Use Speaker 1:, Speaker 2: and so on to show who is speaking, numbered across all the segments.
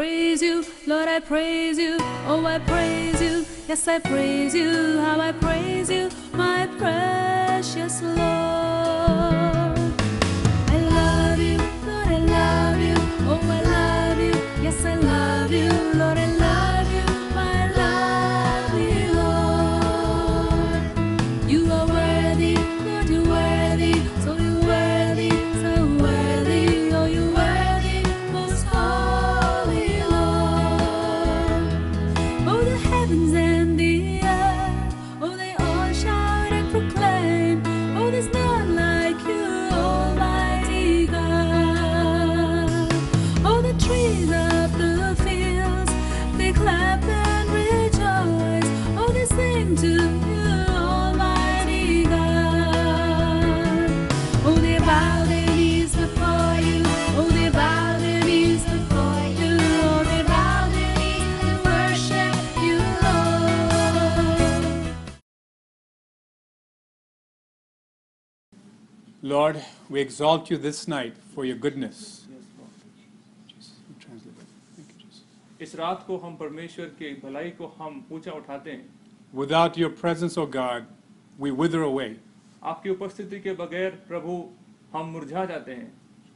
Speaker 1: praise you, Lord, I praise you. Oh, I praise you. Yes, I praise you. How I praise you, my precious Lord. Lord,
Speaker 2: we exalt you this night for your goodness. Jesus, you translate that. Thank you, Jesus.
Speaker 3: इस रात को हम परमेश्वर के भलाई को हम ऊंचा उठाते हैं
Speaker 2: Without your presence, O God, we wither away.
Speaker 3: आपकी उपस्थिति के बगैर प्रभु हम मुरझा जाते हैं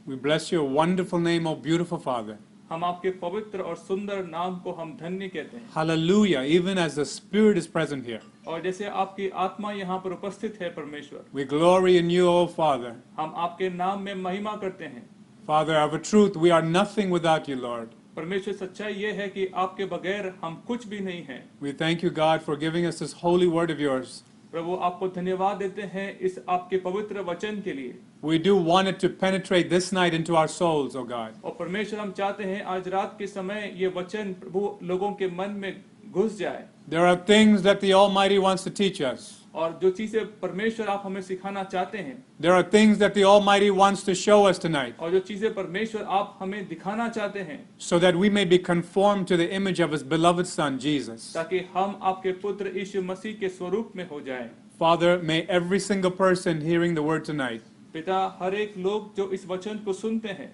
Speaker 2: We bless your wonderful name, O beautiful Father.
Speaker 3: हम आपके पवित्र और सुंदर नाम को हम धन्य कहते हैं।
Speaker 2: Hallelujah even as the spirit is present here
Speaker 3: और जैसे आपकी आत्मा यहाँ पर उपस्थित है परमेश्वर
Speaker 2: we glory in you O Father
Speaker 3: हम आपके नाम में महिमा करते हैं।
Speaker 2: Father our truth we are nothing without you Lord
Speaker 3: परमेश्वर सच्चाई यह है कि आपके बगैर हम कुछ भी नहीं हैं।
Speaker 2: We thank you God for giving us this holy word of yours
Speaker 3: प्रभु आपको धन्यवाद देते हैं इस आपके पवित्र वचन के लिए
Speaker 2: We do want it to penetrate this night into our souls, O God.
Speaker 3: और परमेश्वर हम चाहते हैं आज रात के समय ये वचन प्रभु लोगों के मन में घुस जाए
Speaker 2: There are things that the Almighty wants to teach us.
Speaker 3: और जो चीज़ें परमेश्वर आप हमें सिखाना चाहते हैं
Speaker 2: There are things that the Almighty wants to show us tonight
Speaker 3: और जो चीज़ें परमेश्वर आप हमें दिखाना चाहते हैं
Speaker 2: so that we may be conformed to the image of His beloved Son, Jesus.
Speaker 3: ताकि हम आपके पुत्र यीशु मसीह के स्वरूप में हो जाएँ
Speaker 2: Father, may every single person hearing the word tonight
Speaker 3: पिता हर एक लोग जो इस वचन को सुनते हैं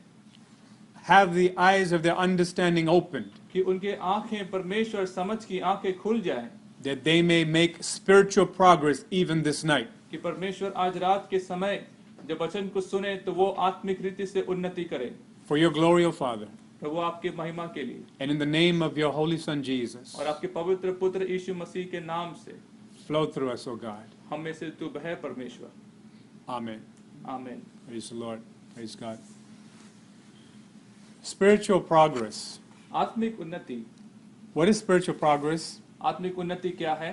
Speaker 2: have the eyes of their understanding opened,
Speaker 3: कि उनके आँखें परमेश्वर समझ की आँखें खुल जाएँ
Speaker 2: that they may make spiritual progress even this night.
Speaker 3: कि परमेश्वर आज रात के समय जब वचन को सुने तो वो आत्मिक रीति से उन्नति करे
Speaker 2: For your glory, O Father,
Speaker 3: प्रभु आपके महिमा के लिए
Speaker 2: and in the name of your Holy Son, Jesus,
Speaker 3: और आपके पवित्र पुत्र यीशु मसीह के नाम से
Speaker 2: flow through us, O God.
Speaker 3: हम में से तू बह परमेश्वर
Speaker 2: Amen.
Speaker 3: Amen
Speaker 2: Praise the Lord. Praise God. Spiritual progress.
Speaker 3: आत्मिक उन्नति
Speaker 2: What is spiritual progress?
Speaker 3: आत्मिक उन्नति क्या है?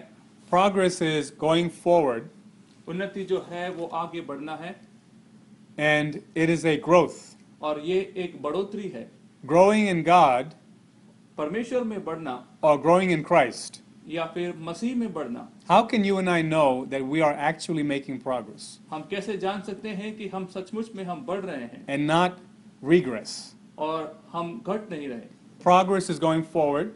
Speaker 2: प्रोग्रेस इज़ गोइंग फॉरवर्ड
Speaker 3: उन्नति जो है वो आगे बढ़ना है।
Speaker 2: And it is a growth
Speaker 3: और ये एक बढ़ोतरी है।
Speaker 2: ग्रोइंग इन गॉड
Speaker 3: परमेश्वर में बढ़ना
Speaker 2: और ग्रोइंग इन क्राइस्ट
Speaker 3: या फिर मसीह में बढ़ना?
Speaker 2: How can you and I know that we are actually making progress
Speaker 3: हम कैसे जान सकते हैं कि हम सचमुच में हम बढ़ रहे हैं?
Speaker 2: एंड नॉट रीग्रेस
Speaker 3: और हम घट नहीं रहे।
Speaker 2: प्रोग्रेस इज़ गोइंग
Speaker 3: फॉरवर्ड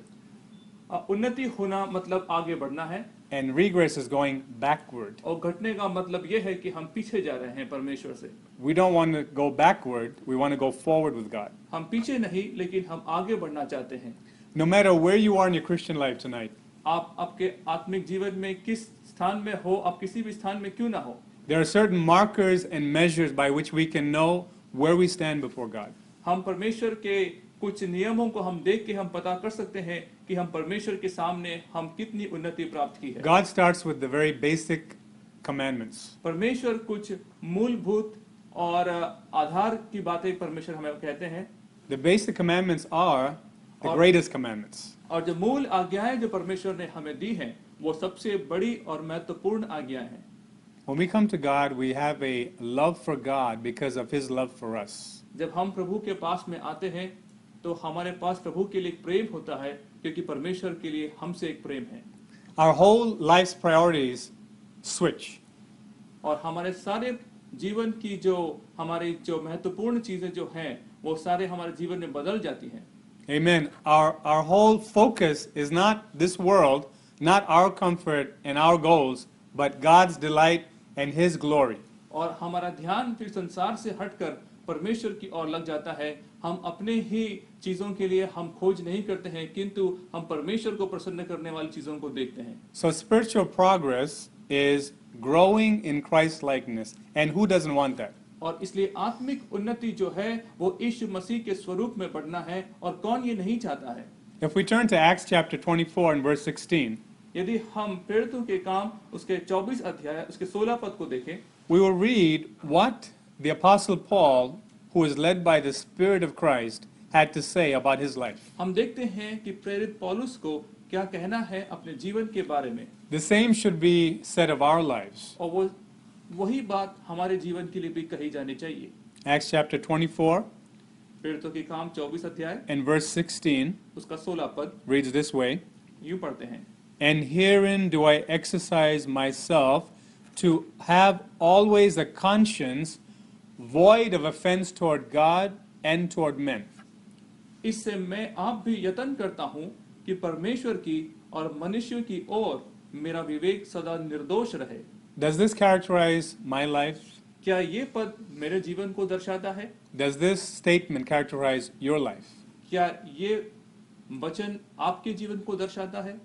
Speaker 3: उन्नति होना मतलब आगे बढ़ना है
Speaker 2: and regress is going backward.
Speaker 3: और घटने का मतलब ये है कि हम पीछे जा रहे हैं परमेश्वर से
Speaker 2: We don't want to go backward, we want to go forward with God.
Speaker 3: हम पीछे नहीं लेकिन हम आगे बढ़ना चाहते हैं
Speaker 2: No matter where you are in your Christian life tonight,
Speaker 3: आप आपके आत्मिक जीवन में किस स्थान में हो आप किसी भी स्थान में क्यों ना हो
Speaker 2: there are certain markers and measures by which we can know where we stand before God.
Speaker 3: हम परमेश्वर के कुछ नियमों को हम देख के हम पता कर सकते हैं कि हम परमेश्वर के सामने हम कितनी उन्नति प्राप्त की है।
Speaker 2: God starts with the very basic commandments
Speaker 3: परमेश्वर कुछ मूलभूत और आधार की बातें परमेश्वर हमें कहते हैं।
Speaker 2: The basic commandments are the greatest commandments
Speaker 3: और जो मूल आज्ञाएँ जो परमेश्वर ने हमें दी हैं वो सबसे बड़ी और महत्वपूर्ण आज्ञा है।
Speaker 2: When we come to God, we have a love for God because of His love for us.
Speaker 3: जब हम प्रभु के पास में आते हैं, तो हमारे पास प्रभु के लिए एक प्रेम होता है क्योंकि परमेश्वर के लिए हमसे एक प्रेम है
Speaker 2: Our whole life's priorities switch.
Speaker 3: और हमारे सारे जीवन की जो हमारी जो महत्वपूर्ण चीज़ें जो हैं वो सारे हमारे जीवन में बदल जाती हैं
Speaker 2: Amen. Our, our whole focus is not this world, not our comfort and our goals, but God's delight and His glory.
Speaker 3: और हमारा ध्यान फिर संसार से हटकर परमेश्वर की ओर लग जाता है हम अपने ही चीज़ों के लिए हम खोज नहीं करते हैं किंतु हम परमेश्वर को प्रसन्न करने वाली चीज़ों को देखते हैं।
Speaker 2: So spiritual progress is growing in Christ likeness and who doesn't want that
Speaker 3: और इसलिए आत्मिक उन्नति जो है वो यीशु मसीह के स्वरूप में बढ़ना है और कौन ये नहीं चाहता है?
Speaker 2: If we turn to Acts chapter 24 and verse 16
Speaker 3: यदि हम प्रेरितु के काम उसके 24 अध्याय उसके 16 पद को देखें।
Speaker 2: We will read what the apostle Paul who is led by the Spirit of Christ, had to say about his life.
Speaker 3: हम देखते हैं कि प्रेरित पौलुस को क्या कहना है अपने जीवन के बारे में
Speaker 2: The same should be said of our lives.
Speaker 3: और वो वही बात हमारे जीवन के लिए भी कही जानी चाहिए
Speaker 2: Acts chapter 24
Speaker 3: प्रेरितों के काम 24 अध्याय
Speaker 2: and verse 16
Speaker 3: उसका 16 पद
Speaker 2: reads this way
Speaker 3: यूं पढ़ते हैं
Speaker 2: And herein do I exercise myself to have always a conscience void of offense toward God and toward men.
Speaker 3: इससे मैं आप भी यत्न करता हूं कि परमेश्वर की और मनुष्यों की ओर मेरा विवेक सदा निर्दोष रहे
Speaker 2: Does this characterize my life?
Speaker 3: क्या ये पद मेरे जीवन को दर्शाता है
Speaker 2: Does this statement characterize your life?
Speaker 3: क्या ये वचन आपके जीवन को दर्शाता है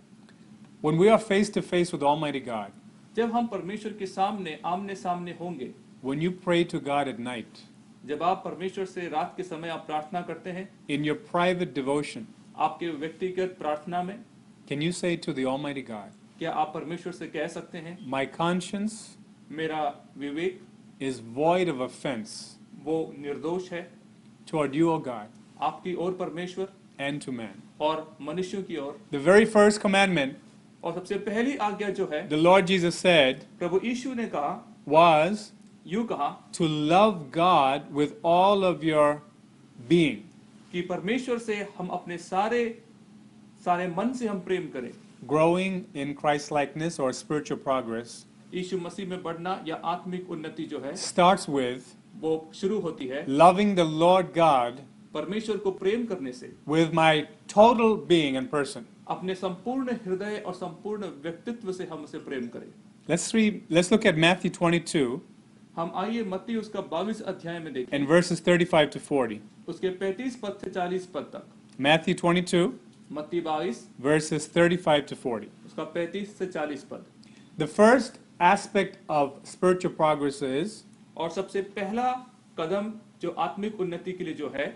Speaker 2: When we are face to face with Almighty God,
Speaker 3: जब हम परमेश्वर के सामने आमने सामने होंगे
Speaker 2: when you pray to God at night,
Speaker 3: जब आप परमेश्वर से रात के समय आप प्रार्थना करते हैं
Speaker 2: in your private devotion,
Speaker 3: आपके व्यक्तिगत प्रार्थना में
Speaker 2: can you say to the Almighty God,
Speaker 3: क्या आप परमेश्वर से कह सकते हैं
Speaker 2: My conscience
Speaker 3: मेरा विवेक
Speaker 2: is void of offense
Speaker 3: वो निर्दोष है
Speaker 2: toward you, O God,
Speaker 3: आपकी ओर परमेश्वर
Speaker 2: and to man?
Speaker 3: और मनुष्यों की ओर
Speaker 2: The very first commandment
Speaker 3: और सबसे पहली आज्ञा जो है
Speaker 2: the Lord Jesus said
Speaker 3: प्रभु यीशु ने कहा
Speaker 2: was
Speaker 3: यूं कहा
Speaker 2: to love God with all of your being.
Speaker 3: कि परमेश्वर से हम अपने सारे सारे मन से हम प्रेम करें
Speaker 2: Growing in Christ likeness or spiritual progress
Speaker 3: यीशु मसीह में बढ़ना या आत्मिक उन्नति जो है
Speaker 2: starts with
Speaker 3: वो शुरू होती है
Speaker 2: loving the Lord God
Speaker 3: परमेश्वर को प्रेम करने से
Speaker 2: with my total being and person.
Speaker 3: अपने संपूर्ण हृदय और संपूर्ण व्यक्तित्व से हम उसे प्रेम करें
Speaker 2: Let's read let's look at Matthew 22
Speaker 3: हम आइए मत्ती उसका 22 अध्याय में देखें
Speaker 2: and verses 35 to 40.
Speaker 3: उसके 35 पद से 40 पद तक
Speaker 2: Matthew 22
Speaker 3: मत्ती 22
Speaker 2: verses 35 to 40.
Speaker 3: उसका 35 से 40 पद
Speaker 2: The first aspect of spiritual progress is
Speaker 3: और सबसे पहला कदम जो आत्मिक उन्नति के लिए जो है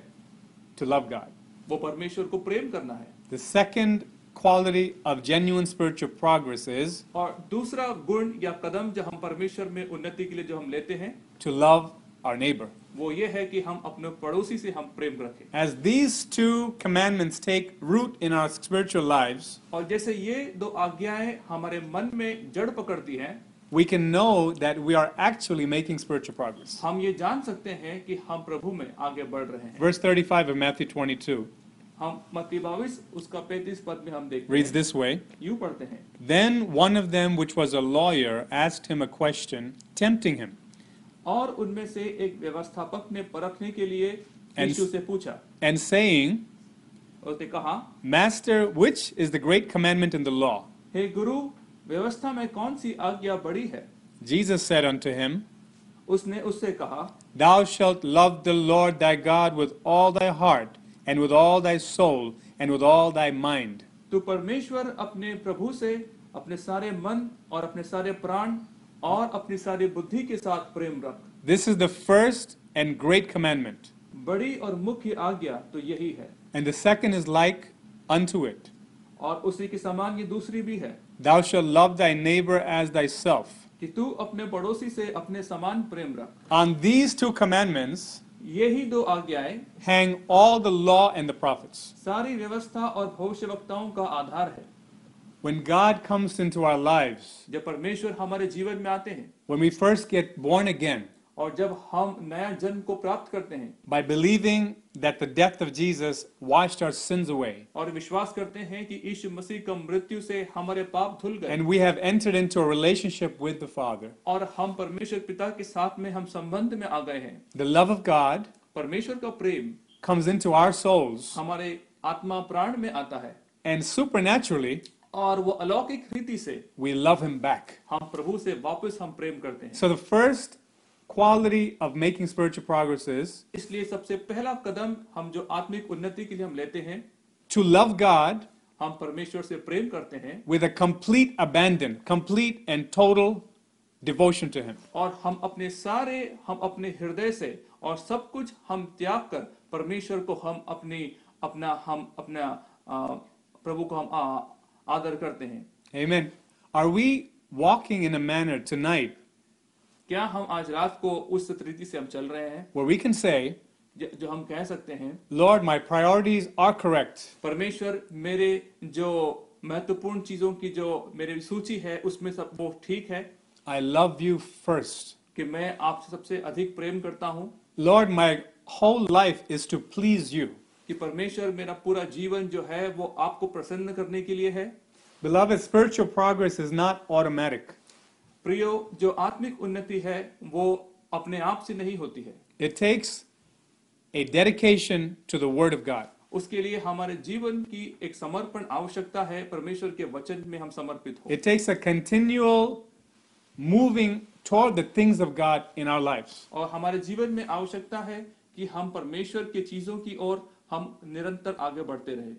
Speaker 2: to love God.
Speaker 3: वो परमेश्वर को प्रेम करना है
Speaker 2: The second quality of genuine spiritual progress is
Speaker 3: और दूसरा गुण या कदम जो हम परमेश्वर में उन्नति के लिए जो हम लेते हैं
Speaker 2: to love our neighbor.
Speaker 3: वो ये है कि हम अपने पड़ोसी से हम प्रेम रखें
Speaker 2: As these two commandments take root in our spiritual lives,
Speaker 3: और जैसे ये दो आज्ञाएं हमारे मन में जड़ पकड़ती हैं
Speaker 2: we can know that we are actually making spiritual progress.
Speaker 3: हम ये जान सकते हैं कि हम प्रभु में आगे बढ़ रहे हैं
Speaker 2: Verse 35 of Matthew 22
Speaker 3: हम मत्ती बाईस उसका पैंतीस पद में हम देखते
Speaker 2: reads
Speaker 3: हैं
Speaker 2: this way
Speaker 3: यूं पढ़ते हैं
Speaker 2: Then one of them, which was a lawyer, asked him a question, tempting him.
Speaker 3: और उनमें से एक व्यवस्थापक ने परखने के लिए
Speaker 2: And-
Speaker 3: यीशु से पूछा
Speaker 2: and saying,
Speaker 3: और उसने कहा
Speaker 2: Master, which is the great commandment in the law?
Speaker 3: हे गुरु व्यवस्था में कौन सी आज्ञा बड़ी है
Speaker 2: Jesus said unto him,
Speaker 3: उसने उससे कहा
Speaker 2: Thou shalt love the Lord thy God with all thy heart, and with all thy soul, and with all thy mind.
Speaker 3: तू परमेश्वर अपने प्रभु से अपने सारे मन और अपने सारे प्राण और अपनी सारी बुद्धि के साथ प्रेम रख
Speaker 2: This is the first and great commandment.
Speaker 3: बड़ी और मुख्य आज्ञा तो यही है
Speaker 2: And the second is like unto it
Speaker 3: और उसी के समान ये दूसरी भी है
Speaker 2: Thou shalt love thy neighbor as thyself.
Speaker 3: कि तू अपने पड़ोसी से अपने समान प्रेम रख
Speaker 2: On these two commandments
Speaker 3: यही दो आज्ञाएं
Speaker 2: hang all the law and the prophets.
Speaker 3: सारी व्यवस्था और भविष्यवक्ताओं का आधार है
Speaker 2: When God comes into our lives,
Speaker 3: जब परमेश्वर हमारे जीवन में आते हैं
Speaker 2: when we first get born again,
Speaker 3: और जब हम नया जन्म को प्राप्त करते हैं
Speaker 2: by believing that the death of Jesus washed our sins away
Speaker 3: और विश्वास करते हैं कि यीशु मसीह का मृत्यु से हमारे पाप धुल गए।
Speaker 2: And we have entered into a relationship with the father
Speaker 3: और हम परमेश्वर पिता के साथ में हम संबंध में आ गए हैं।
Speaker 2: द लव ऑफ़ गॉड
Speaker 3: परमेश्वर का प्रेम
Speaker 2: कम्स इनटू आवर सोल्स
Speaker 3: हमारे आत्मा प्राण में आता है।
Speaker 2: एंड सुपर नेचुरली
Speaker 3: और वो अलौकिक रीति से
Speaker 2: वी लव हिम बैक
Speaker 3: हम प्रभु से वापस हम प्रेम करते हैं।
Speaker 2: So the first quality of making spiritual progress is
Speaker 3: इसलिए सबसे पहला कदम हम जो आत्मिक उन्नति के लिए हम लेते हैं
Speaker 2: to love God
Speaker 3: हम परमेश्वर से प्रेम करते हैं
Speaker 2: with a complete abandon, complete and total devotion to Him.
Speaker 3: और हम अपने सारे हम अपने हृदय से और सब कुछ हम त्याग कर परमेश्वर को हम अपनी अपना हम अपना आ, प्रभु को हम आ, आदर करते हैं
Speaker 2: Amen. Are we walking in a manner tonight
Speaker 3: क्या हम आज रात को उस तरीके से हम चल रहे हैं?
Speaker 2: Where we can say,
Speaker 3: जो हम कह सकते हैं
Speaker 2: Lord my priorities are correct
Speaker 3: परमेश्वर मेरे जो महत्वपूर्ण चीज़ों की जो मेरे सूची है उसमें सब वो ठीक है?
Speaker 2: आई लव यू फ़र्स्ट
Speaker 3: कि मैं आपसे सबसे अधिक प्रेम करता हूँ?
Speaker 2: Lord my whole life is to please you
Speaker 3: कि परमेश्वर मेरा पूरा जीवन जो है वो आपको प्रसन्न करने के लिए है?
Speaker 2: Beloved, spiritual progress is not automatic.
Speaker 3: प्रियो जो आत्मिक उन्नति है वो अपने आप से नहीं होती है
Speaker 2: It takes a dedication to the Word of God.
Speaker 3: उसके लिए हमारे जीवन की एक समर्पण आवश्यकता है परमेश्वर के वचन में हम समर्पित हो
Speaker 2: It takes a continual moving toward the things of God in our lives.
Speaker 3: और हमारे जीवन में आवश्यकता है कि हम परमेश्वर के चीज़ों की ओर हम निरंतर आगे बढ़ते रहे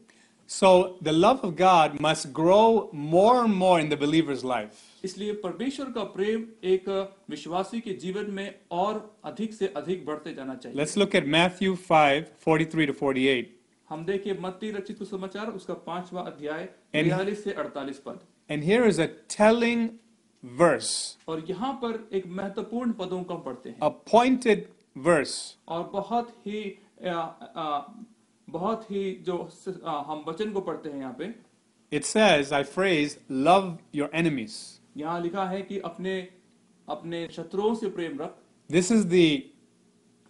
Speaker 2: So the love of God must grow more and more in the believer's life.
Speaker 3: इसलिए परमेश्वर का प्रेम एक विश्वासी के जीवन में और अधिक से अधिक बढ़ते जाना चाहिए
Speaker 2: Let's look at Matthew 5 43 to 48.
Speaker 3: हम देखिए मत्ती रचित सुसमाचार उसका पांचवा अध्याय
Speaker 2: And-
Speaker 3: बयालीस से अड़तालीस पद
Speaker 2: And here is a telling verse,
Speaker 3: और यहाँ पर एक महत्वपूर्ण पदों को हम पढ़ते हैं
Speaker 2: a pointed verse.
Speaker 3: और बहुत ही आ, आ, बहुत ही जो हम वचन को पढ़ते हैं यहाँ पे।
Speaker 2: It says I phrase love your enemies
Speaker 3: यहाँ लिखा है कि अपने अपने शत्रुओं से प्रेम रख।
Speaker 2: दिस इज़ द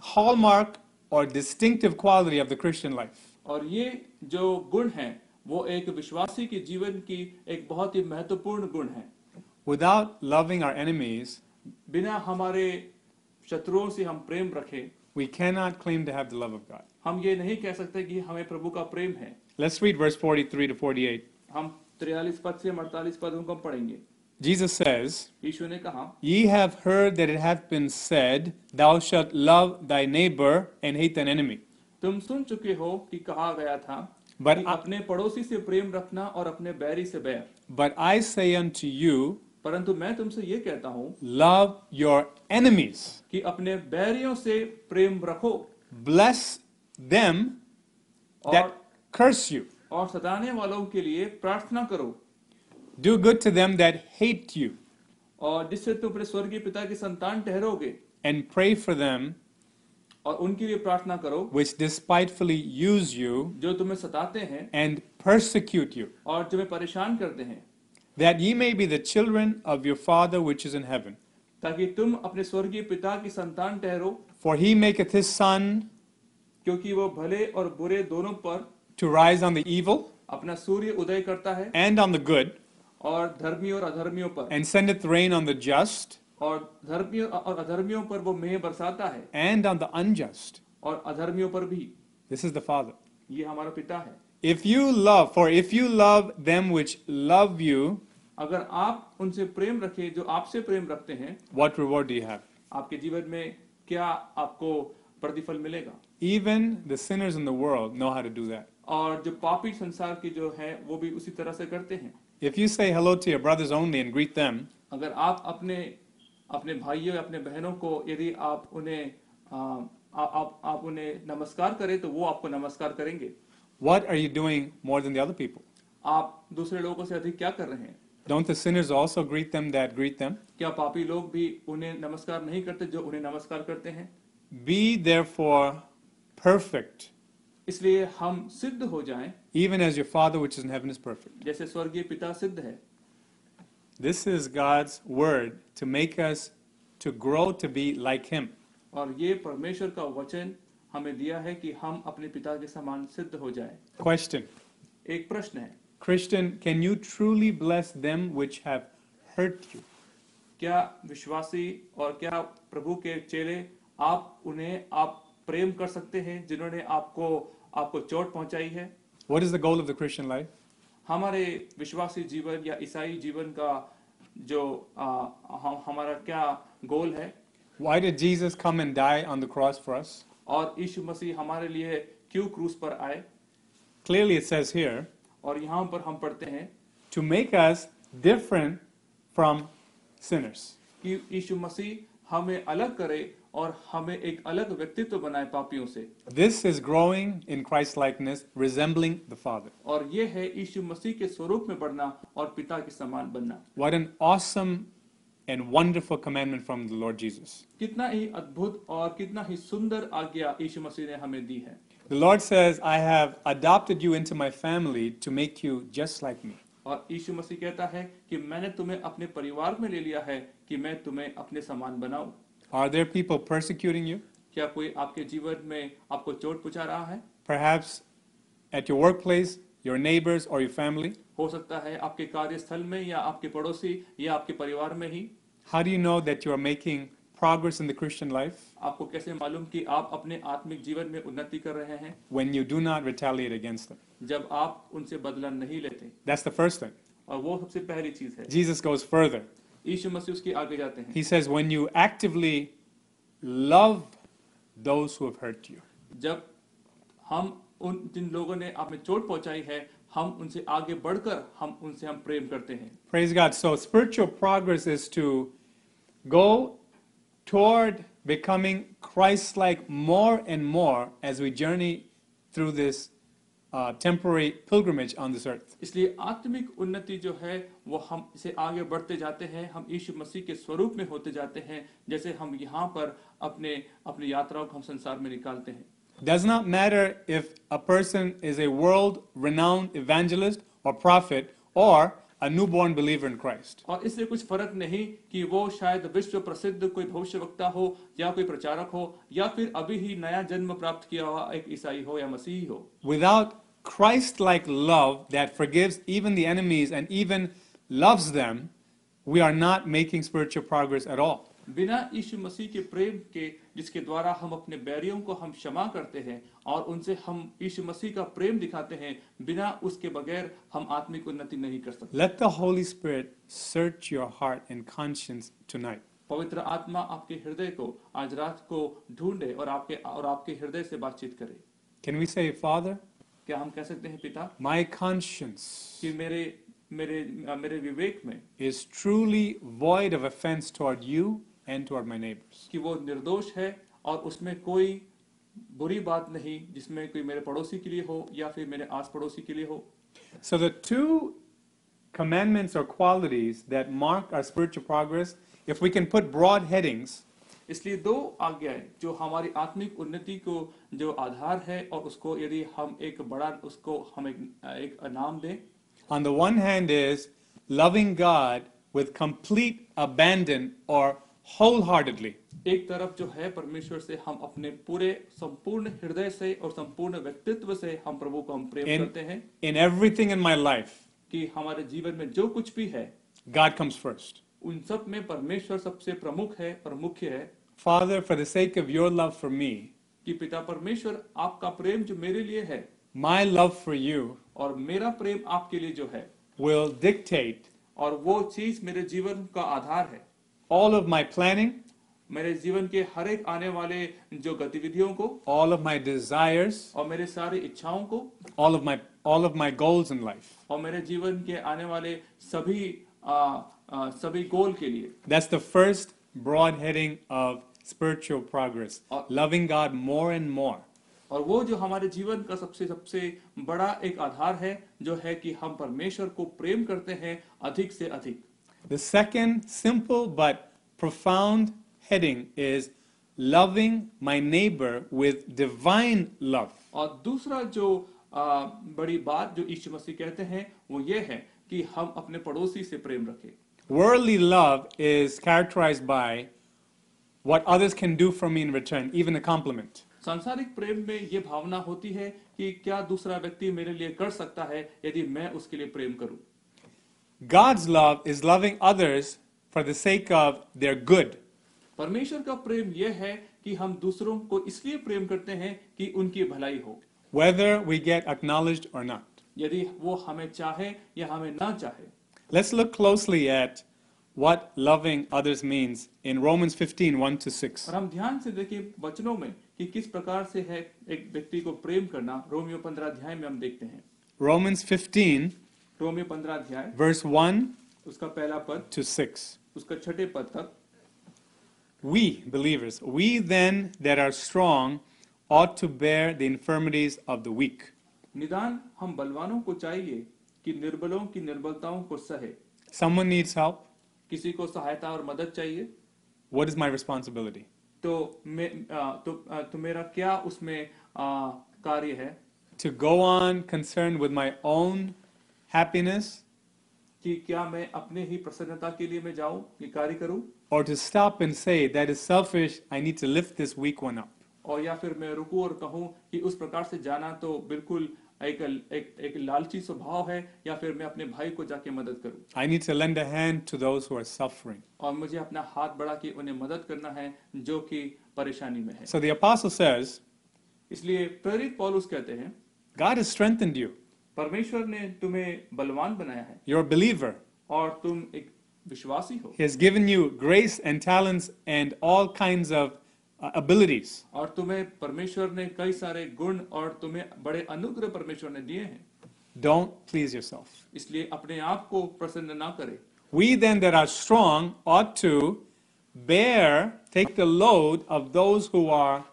Speaker 2: हॉलमार्क और distinctive quality of the Christian life
Speaker 3: और ये जो गुण है वो एक विश्वासी के जीवन की एक बहुत ही महत्वपूर्ण गुण है।
Speaker 2: विदाउट लविंग आर एनिमीज
Speaker 3: बिना हमारे शत्रुओं से हम प्रेम रखें
Speaker 2: we cannot claim to have the love of God.
Speaker 3: हम ये नहीं कह सकते कि हमें प्रभु का प्रेम है
Speaker 2: Let's read verse 43 to 48.
Speaker 3: हम तिरयालीस पद से अड़तालीस पदों को हम पढ़ेंगे
Speaker 2: Jesus says,
Speaker 3: यीशु ने कहा
Speaker 2: Ye have heard that it hath been said, Thou shalt love thy neighbor and hate thine enemy.
Speaker 3: तुम सुन चुके हो कि कहा गया था
Speaker 2: But
Speaker 3: कि
Speaker 2: I-
Speaker 3: अपने पड़ोसी से प्रेम रखना और अपने बैरी से बैर
Speaker 2: But I say unto you,
Speaker 3: परंतु मैं तुमसे ये कहता हूँ
Speaker 2: लव योर एनिमीज
Speaker 3: कि अपने बैरियों से प्रेम रखो।
Speaker 2: Bless them that curse you
Speaker 3: और सताने वालों के लिए प्रार्थना करो।
Speaker 2: Do good to them that hate you
Speaker 3: और जिससे तुम अपने स्वर्गीय पिता के संतान ठहरोगे।
Speaker 2: एंड प्रे फॉर देम
Speaker 3: और उनके लिए प्रार्थना करो
Speaker 2: विच डिस्पाइटफुली यूज़ यू
Speaker 3: जो तुम्हें सताते हैं
Speaker 2: एंड प्रोसिक्यूट यू
Speaker 3: और तुम्हें परेशान करते हैं।
Speaker 2: that ye may be the children of your Father which is in heaven.
Speaker 3: ताकि तुम अपने स्वर्गीय पिता की संतान ठहरो
Speaker 2: For he maketh his sun
Speaker 3: क्योंकि वो भले और बुरे दोनों पर
Speaker 2: to rise on the evil
Speaker 3: अपना सूर्य उदय करता है
Speaker 2: and on the good,
Speaker 3: और धर्मियों और अधर्मियों पर
Speaker 2: and sendeth rain on the just
Speaker 3: और धर्मियों और अधर्मियों पर वो मेह बरसाता है
Speaker 2: and on the unjust.
Speaker 3: और अधर्मियों पर भी
Speaker 2: This is the Father.
Speaker 3: ये हमारा पिता है
Speaker 2: If you love, for if you love them which love you,
Speaker 3: अगर आप उनसे प्रेम रखे जो आपसे प्रेम रखते हैं
Speaker 2: what reward do you have?
Speaker 3: आपके जीवन में क्या आपको प्रतिफल मिलेगा
Speaker 2: Even the sinners in the world know how to do that.
Speaker 3: और जो पापी संसार की जो है वो भी उसी तरह से करते हैं
Speaker 2: If you say hello to your brothers only and greet them,
Speaker 3: अगर आप अपने अपने भाइयों या अपने बहनों को यदि आप उन्हें आ, आ, आप आप उन्हें नमस्कार करें तो वो आपको नमस्कार करेंगे
Speaker 2: what are you doing more than the other people?
Speaker 3: आप दूसरे लोगों से अधिक क्या कर रहे हैं
Speaker 2: Don't the sinners also greet them that greet them?
Speaker 3: क्या पापी लोग भी उन्हें नमस्कार नहीं करते जो उन्हें नमस्कार करते हैं
Speaker 2: Be therefore perfect,
Speaker 3: इसलिए हम सिद्ध हो जाएं
Speaker 2: even as your Father which is in heaven is perfect.
Speaker 3: जैसे स्वर्गीय पिता सिद्ध है
Speaker 2: This is God's word to make us to grow to be like Him.
Speaker 3: और ये परमेश्वर का वचन हमें दिया है कि हम अपने पिता के समान सिद्ध हो जाएँ
Speaker 2: Question
Speaker 3: एक प्रश्न है
Speaker 2: Christian, can you truly bless them which have hurt you?
Speaker 3: क्या विश्वासी और क्या प्रभु के चेले आप उन्हें आप प्रेम कर सकते हैं जिन्होंने आपको आपको चोट पहुंचाई है
Speaker 2: What is the goal of the Christian life?
Speaker 3: हमारे विश्वासी जीवन या ईसाई जीवन का जो आ, हम, हमारा क्या गोल है
Speaker 2: Why did Jesus come and die on the cross for us?
Speaker 3: और यीशु मसीह हमारे लिए क्यों क्रूस पर आए?
Speaker 2: क्लियरली इट सेज हियर
Speaker 3: और यहाँ पर हम पढ़ते हैं
Speaker 2: to make us different from sinners
Speaker 3: कि यीशु मसीह हमें अलग करे और हमें एक अलग व्यक्तित्व बनाए पापियों से।
Speaker 2: This is growing in Christ likeness resembling the father
Speaker 3: और ये है यीशु मसीह के स्वरूप में बढ़ना और पिता के समान बनना।
Speaker 2: What an awesome and wonderful commandment from the Lord Jesus.
Speaker 3: कितना ही अद्भुत और कितना ही सुंदर आज्ञा यीशु मसीह ने हमें दी है
Speaker 2: The Lord says, I have adopted you into my family to make you just like me.
Speaker 3: और यीशु मसीह कहता है कि मैंने तुम्हें अपने परिवार में ले लिया है कि मैं तुम्हें अपने समान बनाऊं
Speaker 2: Are there people persecuting you?
Speaker 3: क्या कोई आपके जीवन में आपको चोट पहुंचा रहा है
Speaker 2: Perhaps at your workplace, your neighbors, or your family?
Speaker 3: हो सकता है आपके कार्यस्थल में या आपके पड़ोसी या आपके परिवार में ही
Speaker 2: How do you know that you are making progress in the Christian life?
Speaker 3: आपको कैसे मालूम कि आप अपने आत्मिक जीवन में उन्नति कर रहे हैं
Speaker 2: When you do not retaliate against them.
Speaker 3: जब आप उनसे बदला नहीं लेते
Speaker 2: That's the first thing.
Speaker 3: और वो सबसे पहली चीज है
Speaker 2: Jesus goes further.
Speaker 3: यीशु मसीह उसके आगे जाते हैं
Speaker 2: He says, When you actively love those who have hurt you,
Speaker 3: जब हम उन जिन लोगों ने आप में चोट पहुंचाई है हम उनसे आगे बढ़कर हम उनसे हम प्रेम करते हैं
Speaker 2: Praise God. So, spiritual progress is to go toward becoming Christ like more and more as we journey through this uh, temporary pilgrimage on this earth.
Speaker 3: इसलिए आत्मिक उन्नति जो है वो हम इसे आगे बढ़ते जाते हैं हम यीशु मसीह के स्वरूप में होते जाते हैं जैसे हम यहाँ पर अपने अपनी यात्राओं को हम संसार में निकालते हैं
Speaker 2: Does not matter if a person is a world renowned evangelist or prophet or a newborn believer in Christ.
Speaker 3: और इससे कुछ फर्क नहीं कि वो शायद विश्व प्रसिद्ध कोई भविष्यवक्ता हो या कोई प्रचारक हो या फिर अभी ही नया जन्म प्राप्त किया हुआ एक ईसाई हो या मसीही हो
Speaker 2: Without Christ like love that forgives even the enemies and even loves them, we are not making spiritual progress at all.
Speaker 3: बिना यीशु मसीह के प्रेम के जिसके द्वारा हम अपने बैरियों को हम क्षमा करते हैं और उनसे हम यीशु मसीह का प्रेम दिखाते हैं बिना उसके बगैर हम आत्मिक उन्नति नहीं कर सकते।
Speaker 2: Let the Holy Spirit search your heart and conscience tonight.
Speaker 3: पवित्र आत्मा आपके हृदय को आज रात को ढूंढे और आपके और आपके हृदय से बातचीत करे।
Speaker 2: Can we say, Father,
Speaker 3: क्या हम कह सकते हैं पिता?
Speaker 2: my conscience
Speaker 3: कि मेरे मेरे मेरे विवेक में
Speaker 2: is truly void of offense toward you and toward my neighbors?
Speaker 3: कि वो निर्दोष है और उसमें कोई बुरी बात नहीं जिसमें कोई मेरे पड़ोसी के लिए हो या फिर मेरे आस पड़ोसी के लिए हो
Speaker 2: So, the two commandments or qualities that mark our spiritual progress, if we can put broad headings,
Speaker 3: इसलिए दो आज्ञाएं जो हमारी आत्मिक उन्नति को जो आधार है और उसको यदि हम एक बड़ा उसको हम एक, एक नाम दें
Speaker 2: on the one hand, is loving God with complete abandon or wholeheartedly.
Speaker 3: एक तरफ़ जो है परमेश्वर से हम अपने पूरे संपूर्ण हृदय से और संपूर्ण व्यक्तित्व से हम प्रभु को हम प्रेम
Speaker 2: In,
Speaker 3: करते हैं
Speaker 2: in everything in my life,
Speaker 3: कि हमारे जीवन में जो कुछ भी है
Speaker 2: God comes first.
Speaker 3: उन सब में परमेश्वर सबसे प्रमुख है और मुख्य है
Speaker 2: Father, for the sake of your love for me,
Speaker 3: कि पिता परमेश्वर आपका प्रेम जो मेरे लिए है
Speaker 2: my love for you
Speaker 3: और मेरा प्रेम आपके लिए जो है
Speaker 2: will dictate
Speaker 3: और वो चीज़ मेरे जीवन का आधार है
Speaker 2: all of my planning,
Speaker 3: मेरे जीवन के हर एक आने वाले जो गतिविधियों को
Speaker 2: all of my desires,
Speaker 3: और मेरे सारी इच्छाओं को
Speaker 2: all of my all of my goals in life.
Speaker 3: और मेरे जीवन के आने वाले सभी आ, आ, सभी गोल के लिए
Speaker 2: That's the first broad heading of spiritual progress.
Speaker 3: Uh,
Speaker 2: Loving God more and more.
Speaker 3: और वो जो हमारे जीवन का सबसे सबसे बड़ा एक आधार है जो है कि हम परमेश्वर को प्रेम करते हैं अधिक से अधिक
Speaker 2: The second simple but profound heading is loving my neighbor with divine love.
Speaker 3: और दूसरा जो आ, बड़ी बात जो यीशु मसीह कहते हैं वो ये है कि हम अपने पड़ोसी से प्रेम रखें
Speaker 2: Worldly love is characterized by what others can do for me in return, even a compliment.
Speaker 3: सांसारिक प्रेम में ये भावना होती है कि क्या दूसरा व्यक्ति मेरे लिए कर सकता है यदि मैं उसके लिए प्रेम करूं
Speaker 2: God's love is loving others for the sake of their good.
Speaker 3: परमेश्वर का प्रेम यह है कि हम दूसरों को इसलिए प्रेम करते हैं कि उनकी भलाई हो
Speaker 2: whether we get acknowledged or not.
Speaker 3: यदि वो हमें चाहे या हमें ना चाहे
Speaker 2: Let's look closely at what loving others means in Romans 15 1 to 6.
Speaker 3: और हम ध्यान से देखिए वचनों में कि किस प्रकार से है एक व्यक्ति को प्रेम करना रोमियो पंद्रह अध्याय में हम देखते हैं
Speaker 2: Romans 15,
Speaker 3: रोमियो पंद्रह अध्याय
Speaker 2: verse 1
Speaker 3: उसका पहला पद
Speaker 2: to 6.
Speaker 3: उसका छठे पद तक
Speaker 2: We, believers, we then that are strong ought to bear the infirmities of the weak.
Speaker 3: निदान हम बलवानों को चाहिए कि निर्बलों की निर्बलताओं को सहे
Speaker 2: Someone needs help.
Speaker 3: किसी को सहायता और मदद चाहिए
Speaker 2: What is my responsibility?
Speaker 3: तो मैं आ, तो, आ, तो मेरा क्या उसमें आ, कार्य है
Speaker 2: To go on concerned with my own happiness
Speaker 3: कि क्या मैं अपने ही प्रसन्नता के लिए मैं जाऊँ ये कार्य करूँ
Speaker 2: or to stop and say, that is selfish, I need to lift this weak one up.
Speaker 3: और या फिर मैं रुकूं और कहूँ कि उस प्रकार से जाना तो बिल्कुल एक एक, एक लालची स्वभाव है या फिर मैं अपने भाई को जाके मदद करूँ
Speaker 2: I need to lend a hand to those who are suffering.
Speaker 3: और मुझे अपना हाथ बढ़ा के उन्हें मदद करना है जो कि परेशानी में है
Speaker 2: So the apostle says,
Speaker 3: इसलिए प्रेरित पौलुस कहते हैं
Speaker 2: God has strengthened you.
Speaker 3: परमेश्वर ने तुम्हें बलवान बनाया है
Speaker 2: You're a believer.
Speaker 3: और तुम एक विश्वासी हो
Speaker 2: He has given you grace and talents and all kinds of uh, abilities.
Speaker 3: और तुम्हें परमेश्वर ने कई सारे गुण और तुम्हें बड़े अनुग्रह परमेश्वर ने दिए हैं
Speaker 2: Don't please yourself.
Speaker 3: इसलिए अपने आप को प्रसन्न ना करे
Speaker 2: We then that are strong ought to bear, take the load of those who are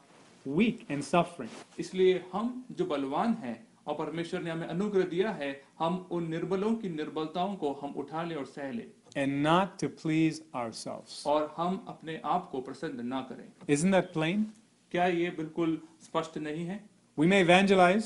Speaker 2: weak and suffering.
Speaker 3: इसलिए हम जो बलवान हैं और परमेश्वर ने हमें अनुग्रह दिया है हम उन निर्बलों की निर्बलताओं को हम उठा लें और सह लें।
Speaker 2: And not to please ourselves.
Speaker 3: और हम अपने आप को प्रसन्न ना करें।
Speaker 2: Isn't that plain?
Speaker 3: क्या ये बिल्कुल स्पष्ट नहीं है?
Speaker 2: We may evangelize,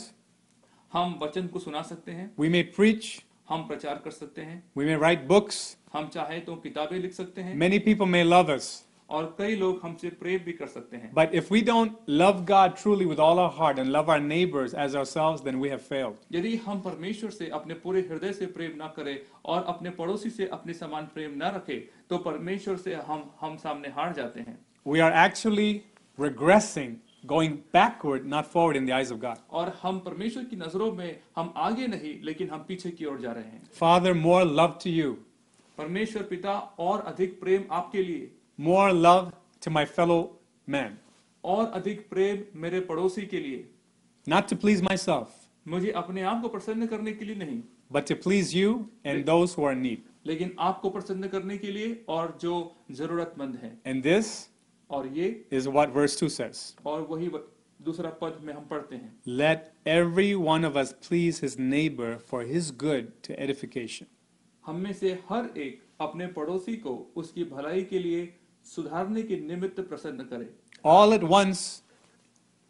Speaker 3: हम वचन को सुना सकते हैं।
Speaker 2: We may preach,
Speaker 3: हम प्रचार कर सकते हैं।
Speaker 2: We may write books,
Speaker 3: हम चाहे तो किताबें लिख सकते हैं।
Speaker 2: Many people may love us.
Speaker 3: और कई लोग हमसे प्रेम भी कर सकते हैं
Speaker 2: But if we don't love God truly with all our heart and love our neighbors as ourselves, then we have failed.
Speaker 3: यदि हम परमेश्वर से अपने पूरे हृदय से प्रेम ना करें और अपने पड़ोसी से अपने समान प्रेम ना रखें तो परमेश्वर से हम हम सामने हार जाते हैं
Speaker 2: We are actually regressing, going backward, not forward in the eyes of God.
Speaker 3: और हम परमेश्वर की नज़रों में हम आगे नहीं लेकिन हम पीछे की ओर जा रहे हैं
Speaker 2: Father, more love to you,
Speaker 3: परमेश्वर पिता और अधिक प्रेम आपके लिए
Speaker 2: more love to my fellow man,
Speaker 3: और अधिक प्रेम मेरे पड़ोसी के लिए
Speaker 2: not to please myself,
Speaker 3: मुझे अपने आप को प्रसन्न करने के लिए नहीं
Speaker 2: but to please you and those who are in need.
Speaker 3: लेकिन आपको प्रसन्न करने के लिए और जो जरूरतमंद है
Speaker 2: And this
Speaker 3: और ये
Speaker 2: is what verse 2 says.
Speaker 3: और वही व- दूसरा पद में हम पढ़ते हैं
Speaker 2: Let every one of us please his neighbor for his good to edification.
Speaker 3: हम में से हर एक अपने पड़ोसी को उसकी भलाई के लिए सुधारने के निमित्त प्रसन्न करे।
Speaker 2: ऑल एट वंस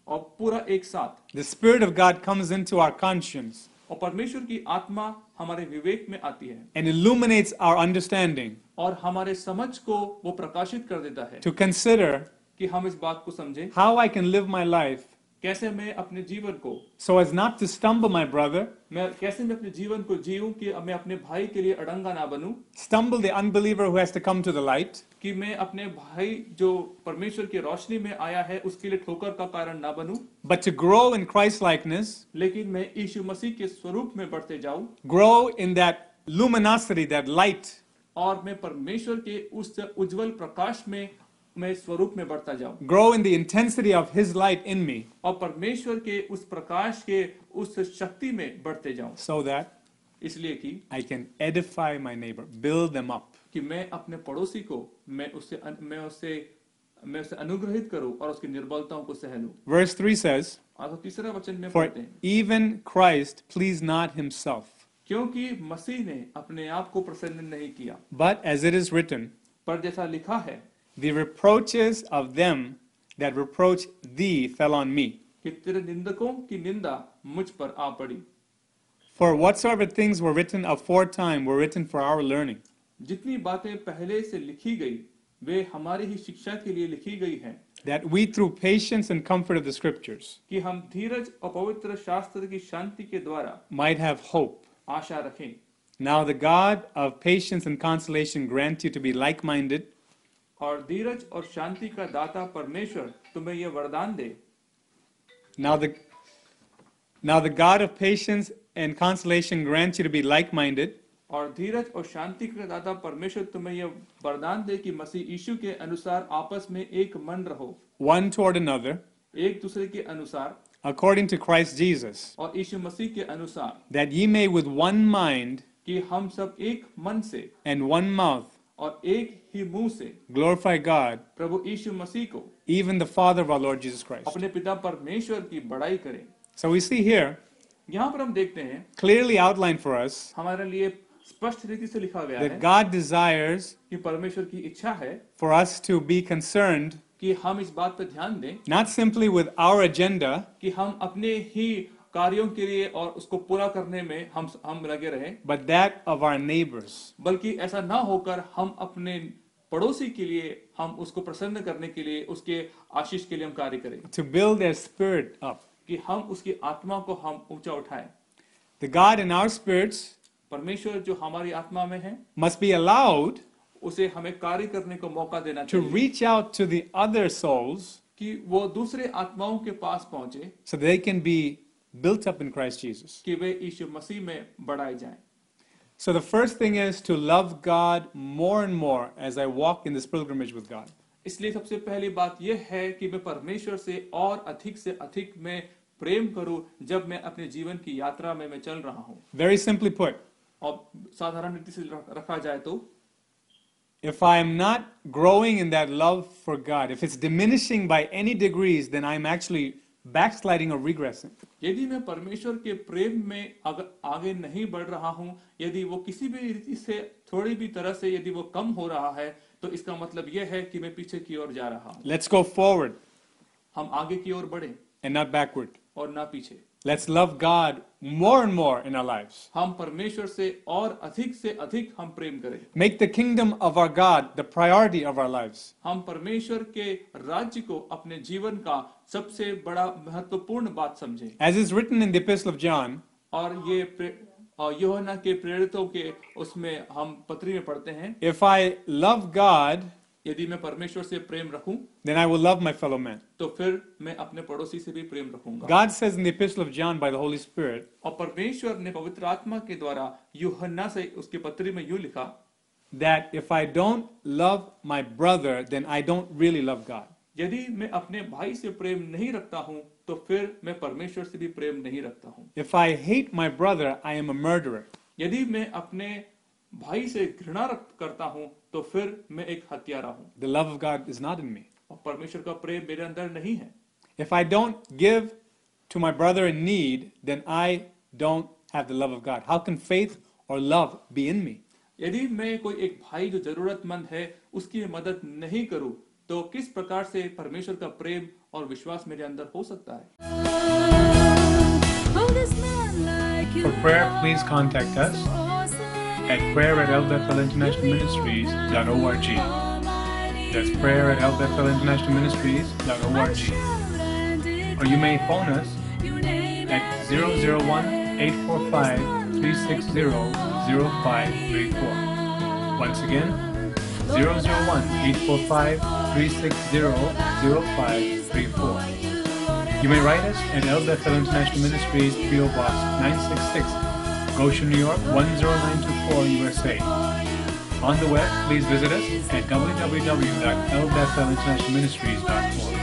Speaker 3: और पूरा एक साथ।
Speaker 2: The spirit of God comes into our conscience
Speaker 3: और परमेश्वर की आत्मा हमारे विवेक में आती है।
Speaker 2: एंड इल्यूमिनेट्स आवर अंडरस्टैंडिंग
Speaker 3: और हमारे समझ को वो प्रकाशित कर देता है
Speaker 2: टू कंसीडर
Speaker 3: कि हम इस बात को समझे।
Speaker 2: How I can live my life
Speaker 3: कैसे मैं अपने जीवन को
Speaker 2: so as not to stumble my brother
Speaker 3: मैं कैसे मैं अपने जीवन को जीऊं कि मैं अपने भाई के लिए अड़ंगा ना बनूं?
Speaker 2: Stumble the unbeliever who come to the light
Speaker 3: कि मैं अपने भाई जो परमेश्वर की रोशनी में आया है उसके लिए ठोकर का कारण ना बनू?
Speaker 2: But grow in Christ likeness
Speaker 3: लेकिन मैं यीशु मसीह के स्वरूप में बढ़ते जाऊँ?
Speaker 2: Grow in that luminosity that light
Speaker 3: और मैं परमेश्वर के उस उज्जवल प्रकाश में मैं स्वरूप में बढ़ता जाऊँ।
Speaker 2: Grow in the intensity of His light in me,
Speaker 3: और परमेश्वर के उस प्रकाश के उस शक्ति में बढ़ते जाऊँ।
Speaker 2: So that
Speaker 3: इसलिए कि
Speaker 2: I can edify my neighbor, build them up.
Speaker 3: कि मैं अपने पड़ोसी को मैं उससे मैं उससे मैं उसे अनुग्रहित करूँ और उसकी निर्बलताओं को सह लूँ।
Speaker 2: Verse 3 says,
Speaker 3: और तीसरा वचन में पढ़ते हैं।
Speaker 2: even Christ pleased not himself,
Speaker 3: क्योंकि मसीह ने अपने आप को प्रसन्न नहीं किया।
Speaker 2: But as it is written,
Speaker 3: पर जैसा लिखा है
Speaker 2: The reproaches of them that reproach thee fell on me.
Speaker 3: कि तेरे निंदकों की निंदा मुझ पर आ पड़ी
Speaker 2: For whatsoever things were written aforetime were written for our learning,
Speaker 3: जितनी बातें पहले से लिखी गई वे हमारी ही शिक्षा के लिए लिखी गई हैं
Speaker 2: that we through patience and comfort of the scriptures
Speaker 3: कि हम धीरज और पवित्र शास्त्र की शांति के द्वारा
Speaker 2: might have hope.
Speaker 3: आशा रखें
Speaker 2: Now the God of patience and consolation grant you to be like minded,
Speaker 3: और धीरज और शांति का दाता परमेश्वर तुम्हें यह वरदान दे
Speaker 2: now the now the God of patience and consolation grant you to be like minded,
Speaker 3: और धीरज और शांति का दाता परमेश्वर तुम्हें यह वरदान दे कि मसीह यीशु के अनुसार आपस में एक मन रहो
Speaker 2: one toward another,
Speaker 3: एक दूसरे के अनुसार
Speaker 2: according to Christ Jesus,
Speaker 3: और यीशु मसीह के अनुसार
Speaker 2: that ye may with one mind
Speaker 3: कि हम सब एक मन से
Speaker 2: and one mouth
Speaker 3: और एक ही मुँह से
Speaker 2: ग्लोरिफाई गॉड
Speaker 3: प्रभु यीशु मसीह को
Speaker 2: even the father of Lord Jesus Christ
Speaker 3: अपने पिता परमेश्वर की बड़ाई करें।
Speaker 2: सो वी सी हियर
Speaker 3: यहाँ पर हम देखते हैं
Speaker 2: क्लियरली आउटलाइन फॉर अस
Speaker 3: हमारे लिए स्पष्ट रीति से लिखा गया है
Speaker 2: गॉड डिजायर्स
Speaker 3: कि परमेश्वर की इच्छा है
Speaker 2: for us to be concerned
Speaker 3: कि हम इस बात पर ध्यान दें
Speaker 2: not simply with our agenda
Speaker 3: कि हम अपने ही कार्यों के लिए और उसको पूरा करने में हम हम लगे रहें।
Speaker 2: But that of our neighbors.
Speaker 3: बल्कि ऐसा ना होकर हम अपने पड़ोसी के लिए हम उसको प्रसन्न करने के लिए उसके आशीष के लिए हम कार्य करें।
Speaker 2: To build their spirit up.
Speaker 3: कि हम उसकी आत्मा को हम ऊँचा उठाएँ।
Speaker 2: The God in our spirits
Speaker 3: परमेश्वर जो हमारी आत्मा में है
Speaker 2: must be allowed
Speaker 3: उसे हमें कार्य करने को मौका देना चाहिए।
Speaker 2: reach out to the other souls
Speaker 3: कि वो दूसरे आत्माओं के पास पहुँचे।
Speaker 2: so they can be built up in Christ Jesus.
Speaker 3: कि वे यीशु मसीह में बढ़ाए जाएं
Speaker 2: So the first thing is to love God more and more as I walk in this pilgrimage with God.
Speaker 3: इसलिए सबसे पहली बात यह है कि मैं परमेश्वर से और अधिक से अधिक मैं प्रेम करूं जब मैं अपने जीवन की यात्रा में मैं चल रहा हूं
Speaker 2: Very simply put,
Speaker 3: और साधारण रीति से रख- रखा जाए तो
Speaker 2: if I am not growing in that love for God, if it's diminishing by any degrees, then I'm actually backsliding or regressing.
Speaker 3: यदि मैं परमेश्वर के प्रेम में अगर आगे नहीं बढ़ रहा हूँ यदि वो किसी भी रीति से थोड़ी भी तरह से यदि वो कम हो रहा है तो इसका मतलब यह है कि मैं पीछे की ओर जा रहा हूँ
Speaker 2: लेट्स गो फॉरवर्ड
Speaker 3: हम आगे की ओर बढ़े
Speaker 2: and not backward.
Speaker 3: और ना पीछे
Speaker 2: Let's love God more and more in our lives.
Speaker 3: हम परमेश्वर से और अधिक से अधिक हम प्रेम करें
Speaker 2: Make the kingdom of our God the priority of our lives.
Speaker 3: हम परमेश्वर के राज्य को अपने जीवन का सबसे बड़ा महत्वपूर्ण बात समझें
Speaker 2: As is written in the Epistle of John,
Speaker 3: और ये प्रे- और यूहन्ना के प्रेरितों के उसमें हम पत्री में पढ़ते हैं
Speaker 2: if I love God,
Speaker 3: यदि मैं परमेश्वर से प्रेम रखूँ
Speaker 2: then I will love my fellow man.
Speaker 3: तो फिर मैं अपने पड़ोसी से भी प्रेम रखूँगा
Speaker 2: God says in the Epistle of John by the Holy Spirit
Speaker 3: और परमेश्वर ने पवित्र आत्मा के द्वारा यूहन्ना से उसके पत्री में यूँ लिखा
Speaker 2: that if I don't love my brother, then I don't really love God.
Speaker 3: यदि मैं अपने भाई से प्रेम नहीं रखता हूँ तो फिर मैं परमेश्वर से भी प्रेम नहीं रखता हूँ
Speaker 2: If I hate my brother, I am a murderer.
Speaker 3: यदि मैं अपने भाई से घृणा करता हूँ तो फिर मैं एक हत्यारा हूँ
Speaker 2: the love God is not in me
Speaker 3: और परमेश्वर का प्रेम मेरे अंदर नहीं है
Speaker 2: if I don't give to my brother in need then I don't have the love of God how can faith और लव बी इन मी
Speaker 3: यदि मैं कोई एक भाई जो जरूरतमंद है उसकी मदद नहीं करूँ तो किस प्रकार से परमेश्वर का प्रेम और विश्वास मेरे अंदर हो सकता है
Speaker 2: For prayer, please contact us. at prayer at El International Ministries.org. That's prayer at El International Ministries.org. Or you may phone us at 001-845-360-0534. Once again, 001-845-360-0534. You may write us at El Bethel International Ministries, PO Box 966 Goshen, New York 10924, USA. On the web, please visit us at www.elbethelinternationalministries.org.